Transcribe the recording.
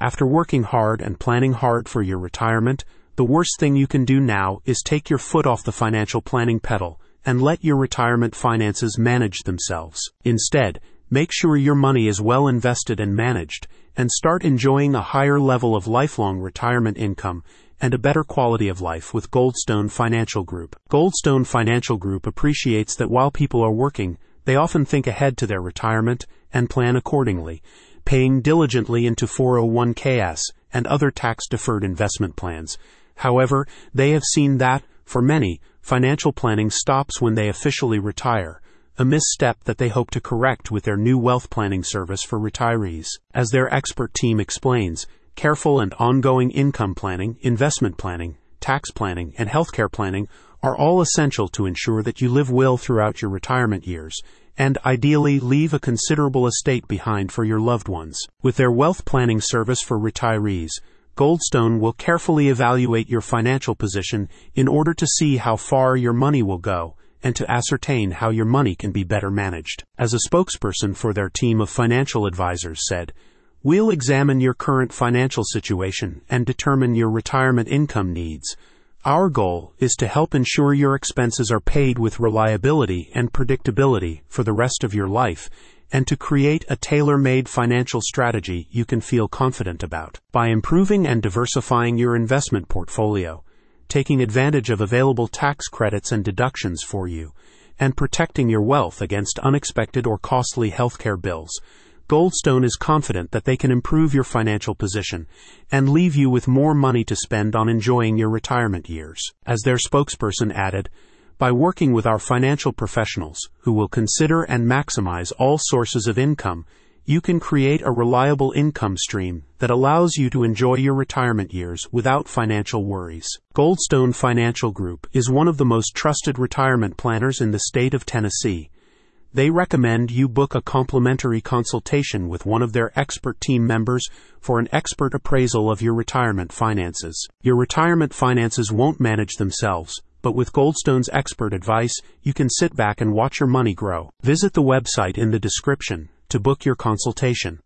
After working hard and planning hard for your retirement, the worst thing you can do now is take your foot off the financial planning pedal and let your retirement finances manage themselves. Instead, make sure your money is well invested and managed, and start enjoying a higher level of lifelong retirement income and a better quality of life with Goldstone Financial Group. Goldstone Financial Group appreciates that while people are working, they often think ahead to their retirement and plan accordingly, paying diligently into 401ks and other tax deferred investment plans. However, they have seen that, for many, financial planning stops when they officially retire, a misstep that they hope to correct with their new wealth planning service for retirees. As their expert team explains, Careful and ongoing income planning, investment planning, tax planning, and healthcare planning are all essential to ensure that you live well throughout your retirement years and ideally leave a considerable estate behind for your loved ones. With their wealth planning service for retirees, Goldstone will carefully evaluate your financial position in order to see how far your money will go and to ascertain how your money can be better managed. As a spokesperson for their team of financial advisors said, We'll examine your current financial situation and determine your retirement income needs. Our goal is to help ensure your expenses are paid with reliability and predictability for the rest of your life and to create a tailor-made financial strategy you can feel confident about. By improving and diversifying your investment portfolio, taking advantage of available tax credits and deductions for you, and protecting your wealth against unexpected or costly healthcare bills, Goldstone is confident that they can improve your financial position and leave you with more money to spend on enjoying your retirement years. As their spokesperson added, by working with our financial professionals who will consider and maximize all sources of income, you can create a reliable income stream that allows you to enjoy your retirement years without financial worries. Goldstone Financial Group is one of the most trusted retirement planners in the state of Tennessee they recommend you book a complimentary consultation with one of their expert team members for an expert appraisal of your retirement finances. Your retirement finances won't manage themselves, but with Goldstone's expert advice, you can sit back and watch your money grow. Visit the website in the description to book your consultation.